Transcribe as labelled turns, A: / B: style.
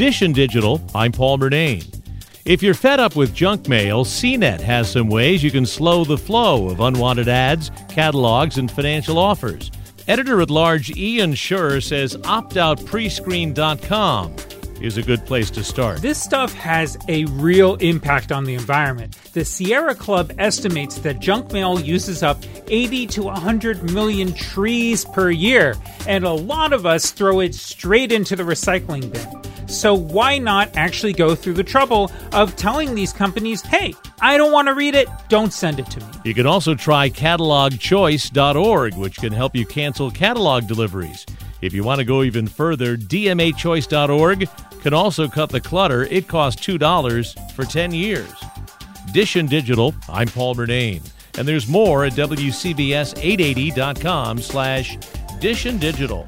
A: And Digital, I'm Paul Murnane. If you're fed up with junk mail, CNET has some ways you can slow the flow of unwanted ads, catalogs, and financial offers. Editor at large Ian Sherr says optoutprescreen.com is a good place to start.
B: This stuff has a real impact on the environment. The Sierra Club estimates that junk mail uses up 80 to 100 million trees per year, and a lot of us throw it straight into the recycling bin. So why not actually go through the trouble of telling these companies, hey, I don't want to read it, don't send it to me.
A: You can also try catalogchoice.org, which can help you cancel catalog deliveries. If you want to go even further, dmachoice.org can also cut the clutter. It costs $2 for 10 years. Dish and Digital, I'm Paul Murnane. And there's more at WCBS880.com slash Dish and Digital.